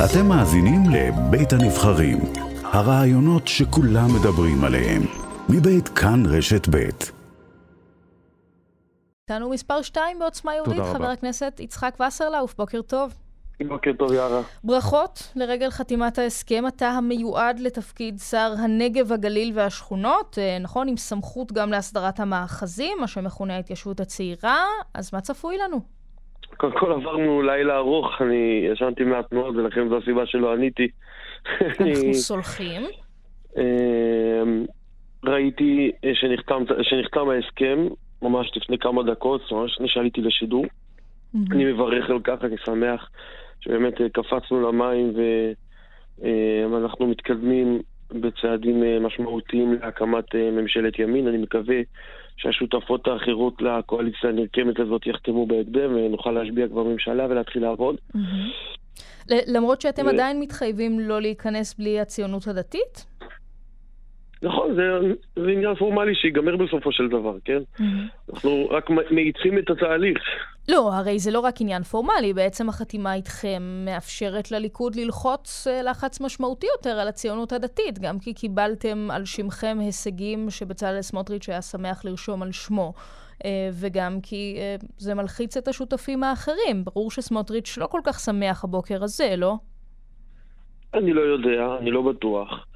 אתם מאזינים לבית הנבחרים, הרעיונות שכולם מדברים עליהם, מבית כאן רשת בית. איתנו מספר 2 בעוצמה יהודית, חבר הכנסת יצחק וסרלאוף, בוקר טוב. בוקר טוב, יארה. ברכות לרגל חתימת ההסכם. אתה המיועד לתפקיד שר הנגב, הגליל והשכונות, אה, נכון? עם סמכות גם להסדרת המאחזים, מה שמכונה ההתיישבות הצעירה, אז מה צפוי לנו? קודם כל עברנו לילה ארוך, אני ישנתי מעט מאוד, ולכן זו הסיבה שלא עניתי. אנחנו סולחים. אמ, ראיתי שנחתם, שנחתם ההסכם ממש לפני כמה דקות, ממש לפני שעליתי לשידור. אני מברך על כך, אני שמח שבאמת אה, קפצנו למים ואנחנו מתקדמים בצעדים אה, משמעותיים להקמת אה, ממשלת ימין. אני מקווה שהשותפות האחרות לקואליציה הנרקמת הזאת יחתמו בהקדם ונוכל להשביע כבר ממשלה ולהתחיל לעבוד. למרות שאתם עדיין מתחייבים לא להיכנס בלי הציונות הדתית? נכון, זה, זה עניין פורמלי שיגמר בסופו של דבר, כן? Mm-hmm. אנחנו רק מאיצים את התהליך. לא, הרי זה לא רק עניין פורמלי, בעצם החתימה איתכם מאפשרת לליכוד ללחוץ אה, לחץ משמעותי יותר על הציונות הדתית, גם כי קיבלתם על שמכם הישגים שבצלאל סמוטריץ' היה שמח לרשום על שמו. אה, וגם כי אה, זה מלחיץ את השותפים האחרים. ברור שסמוטריץ' לא כל כך שמח הבוקר הזה, לא? אני לא יודע, אני לא בטוח.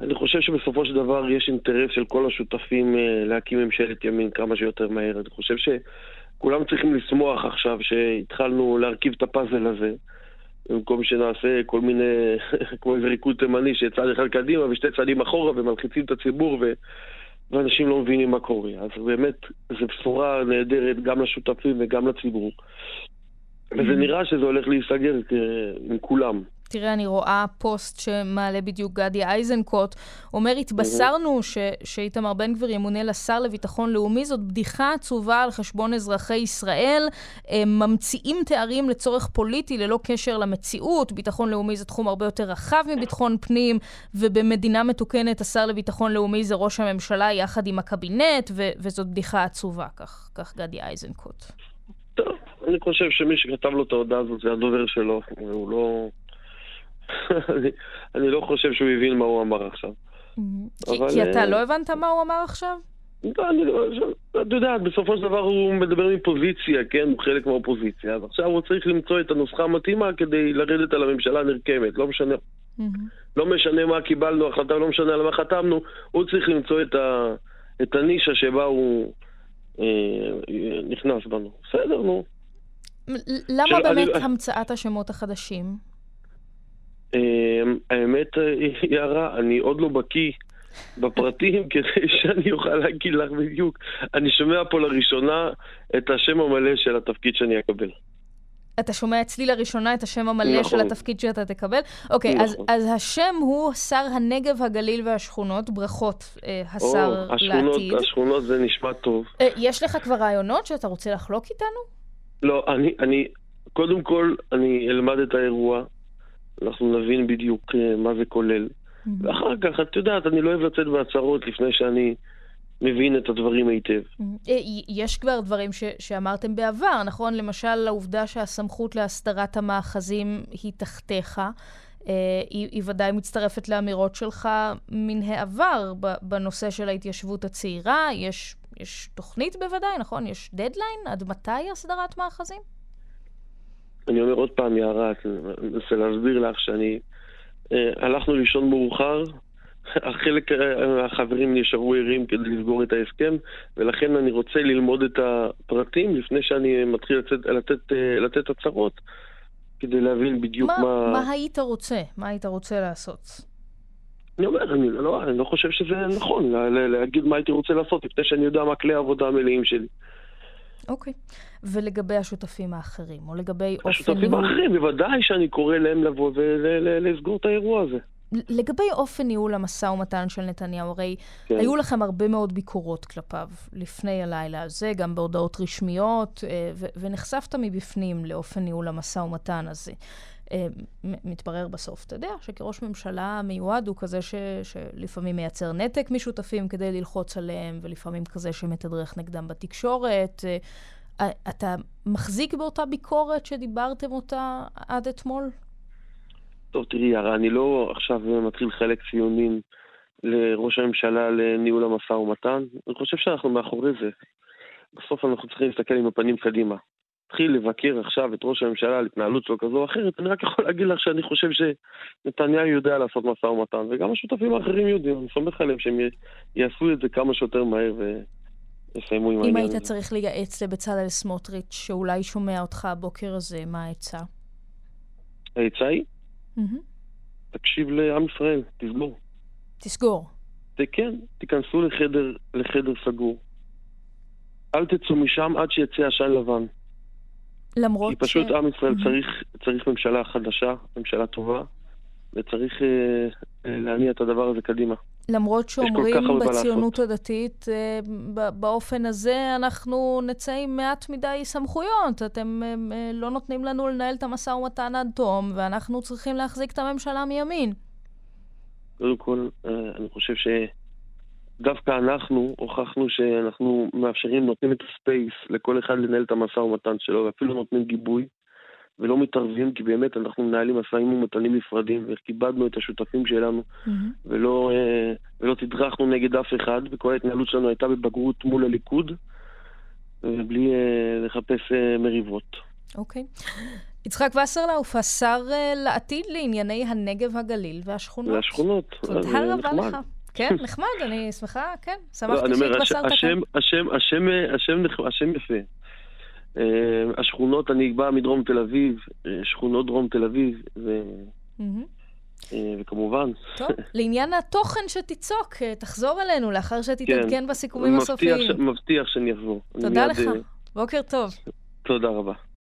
אני חושב שבסופו של דבר יש אינטרס של כל השותפים אה, להקים ממשלת ימין כמה שיותר מהר. אני חושב שכולם צריכים לשמוח עכשיו שהתחלנו להרכיב את הפאזל הזה. במקום שנעשה כל מיני, כמו איזה ריקוד תימני שצד אחד קדימה ושתי צעדים אחורה ומלחיצים את הציבור ו... ואנשים לא מבינים מה קורה. אז באמת, זו בשורה נהדרת גם לשותפים וגם לציבור. וזה mm-hmm. נראה שזה הולך להיסגר אה, עם כולם. תראה, אני רואה פוסט שמעלה בדיוק גדי איזנקוט, אומר, התבשרנו שאיתמר בן גביר ימונה לשר לביטחון לאומי, זאת בדיחה עצובה על חשבון אזרחי ישראל. הם ממציאים תארים לצורך פוליטי ללא קשר למציאות. ביטחון לאומי זה תחום הרבה יותר רחב מביטחון פנים, ובמדינה מתוקנת השר לביטחון לאומי זה ראש הממשלה יחד עם הקבינט, ו- וזאת בדיחה עצובה, כך, כך גדי איזנקוט. טוב, אני חושב שמי שכתב לו את ההודעה הזאת זה הדובר שלו, הוא לא... אני, אני לא חושב שהוא הבין מה הוא אמר עכשיו. כי, אבל, כי אתה אה, לא הבנת מה הוא אמר עכשיו? לא, אני לא, את יודעת, בסופו של דבר הוא מדבר מפוזיציה, כן? הוא חלק מהאופוזיציה, אז עכשיו הוא צריך למצוא את הנוסחה המתאימה כדי לרדת על הממשלה הנרקמת, לא משנה. לא משנה מה קיבלנו החלטה, לא משנה על מה חתמנו, הוא צריך למצוא את, ה, את הנישה שבה הוא אה, נכנס בנו. בסדר, נו. למה באמת לא- המצאת השמות החדשים? אמ, האמת, יערה, אני עוד לא בקיא בפרטים כדי שאני אוכל להגיד לך בדיוק. אני שומע פה לראשונה את השם המלא של התפקיד שאני אקבל. אתה שומע אצלי לראשונה את השם המלא נכון. של התפקיד שאתה תקבל? אוקיי, נכון. אז, אז השם הוא שר הנגב, הגליל והשכונות. ברכות, אה, השר או, השכונות, לעתיד. השכונות זה נשמע טוב. אה, יש לך כבר רעיונות שאתה רוצה לחלוק איתנו? לא, אני, אני, קודם כל, אני אלמד את האירוע. אנחנו נבין בדיוק אה, מה זה כולל. Mm-hmm. ואחר כך, את יודעת, אני לא אוהב לצאת בהצהרות לפני שאני מבין את הדברים היטב. Mm-hmm. אה, יש כבר דברים ש- שאמרתם בעבר, נכון? למשל, העובדה שהסמכות להסדרת המאחזים היא תחתיך. Uh, היא, היא ודאי מצטרפת לאמירות שלך מן העבר בנושא של ההתיישבות הצעירה. יש, יש תוכנית בוודאי, נכון? יש דדליין? עד מתי הסדרת מאחזים? אני אומר עוד פעם, יערה, אני מנסה להסביר לך שאני... אה, הלכנו לישון מאוחר, החלק, אה, החברים נשארו ערים כדי לסגור את ההסכם, ולכן אני רוצה ללמוד את הפרטים לפני שאני מתחיל לצאת, לתת, אה, לתת הצהרות, כדי להבין בדיוק מה... מה, מה היית רוצה? מה היית רוצה לעשות? אני אומר, אני לא, אני לא חושב שזה נכון להגיד מה הייתי רוצה לעשות, לפני שאני יודע מה כלי העבודה המלאים שלי. אוקיי. ולגבי השותפים האחרים, או לגבי אופן... השותפים האחרים, בוודאי שאני קורא להם לבוא ולסגור את האירוע הזה. לגבי אופן ניהול המשא ומתן של נתניהו, הרי כן. היו לכם הרבה מאוד ביקורות כלפיו לפני הלילה הזה, גם בהודעות רשמיות, אה, ונחשפת מבפנים לאופן ניהול המשא ומתן הזה. אה, מתברר בסוף, אתה יודע, שכראש ממשלה מיועד הוא כזה ש, שלפעמים מייצר נתק משותפים כדי ללחוץ עליהם, ולפעמים כזה שמתדרך נגדם בתקשורת. אה, אתה מחזיק באותה ביקורת שדיברתם אותה עד אתמול? טוב, תראי, הרי אני לא עכשיו מתחיל לחלק ציונים לראש הממשלה לניהול המשא ומתן. אני חושב שאנחנו מאחורי זה. בסוף אנחנו צריכים להסתכל עם הפנים קדימה. להתחיל לבקר עכשיו את ראש הממשלה על התנהלות שלו כזו או אחרת, אני רק יכול להגיד לך שאני חושב שנתניהו יודע לעשות משא ומתן, וגם השותפים האחרים יודעים, אני סומך עליהם שהם יעשו את זה כמה שיותר מהר ויסיימו עם העניין הזה. אם היית צריך לייעץ לבצלאל סמוטריץ', שאולי שומע אותך הבוקר הזה, מה העצה? העצה היא? תקשיב לעם ישראל, תסגור. תסגור. כן, תיכנסו לחדר, לחדר סגור. אל תצאו משם עד שיצא עשן לבן. למרות כי פשוט ש... עם ישראל. צריך, צריך ממשלה חדשה, ממשלה טובה, וצריך אה, אה, להניע את הדבר הזה קדימה. למרות שאומרים בציונות הדתית, אה, באופן הזה אנחנו נצא עם מעט מדי סמכויות. אתם אה, לא נותנים לנו לנהל את המשא ומתן עד תום, ואנחנו צריכים להחזיק את הממשלה מימין. קודם כל, אה, אני חושב ש... דווקא אנחנו הוכחנו שאנחנו מאפשרים, נותנים את הספייס לכל אחד לנהל את המשא ומתן שלו, ואפילו נותנים גיבוי, ולא מתערבים, כי באמת אנחנו מנהלים משאים ומתנים נפרדים, וכיבדנו את השותפים שלנו, mm-hmm. ולא, אה, ולא תדרכנו נגד אף אחד, וכל ההתנהלות שלנו הייתה בבגרות מול הליכוד, ובלי אה, לחפש אה, מריבות. אוקיי. Okay. יצחק וסרלאוף, השר לעתיד לענייני הנגב, הגליל והשכונות. והשכונות. תודה רבה לך. כן, נחמד, אני שמחה, כן, שמחתי לא, שהתבשרת כאן. השם, יפה. אה, השכונות, אני בא מדרום תל אביב, אה, שכונות דרום תל אביב, ו... אה, וכמובן. טוב, לעניין התוכן שתצעק, תחזור אלינו לאחר שתתעדכן כן, בסיכומים הסופיים. מבטיח שאני אחזור. תודה לך, בוקר טוב. תודה רבה.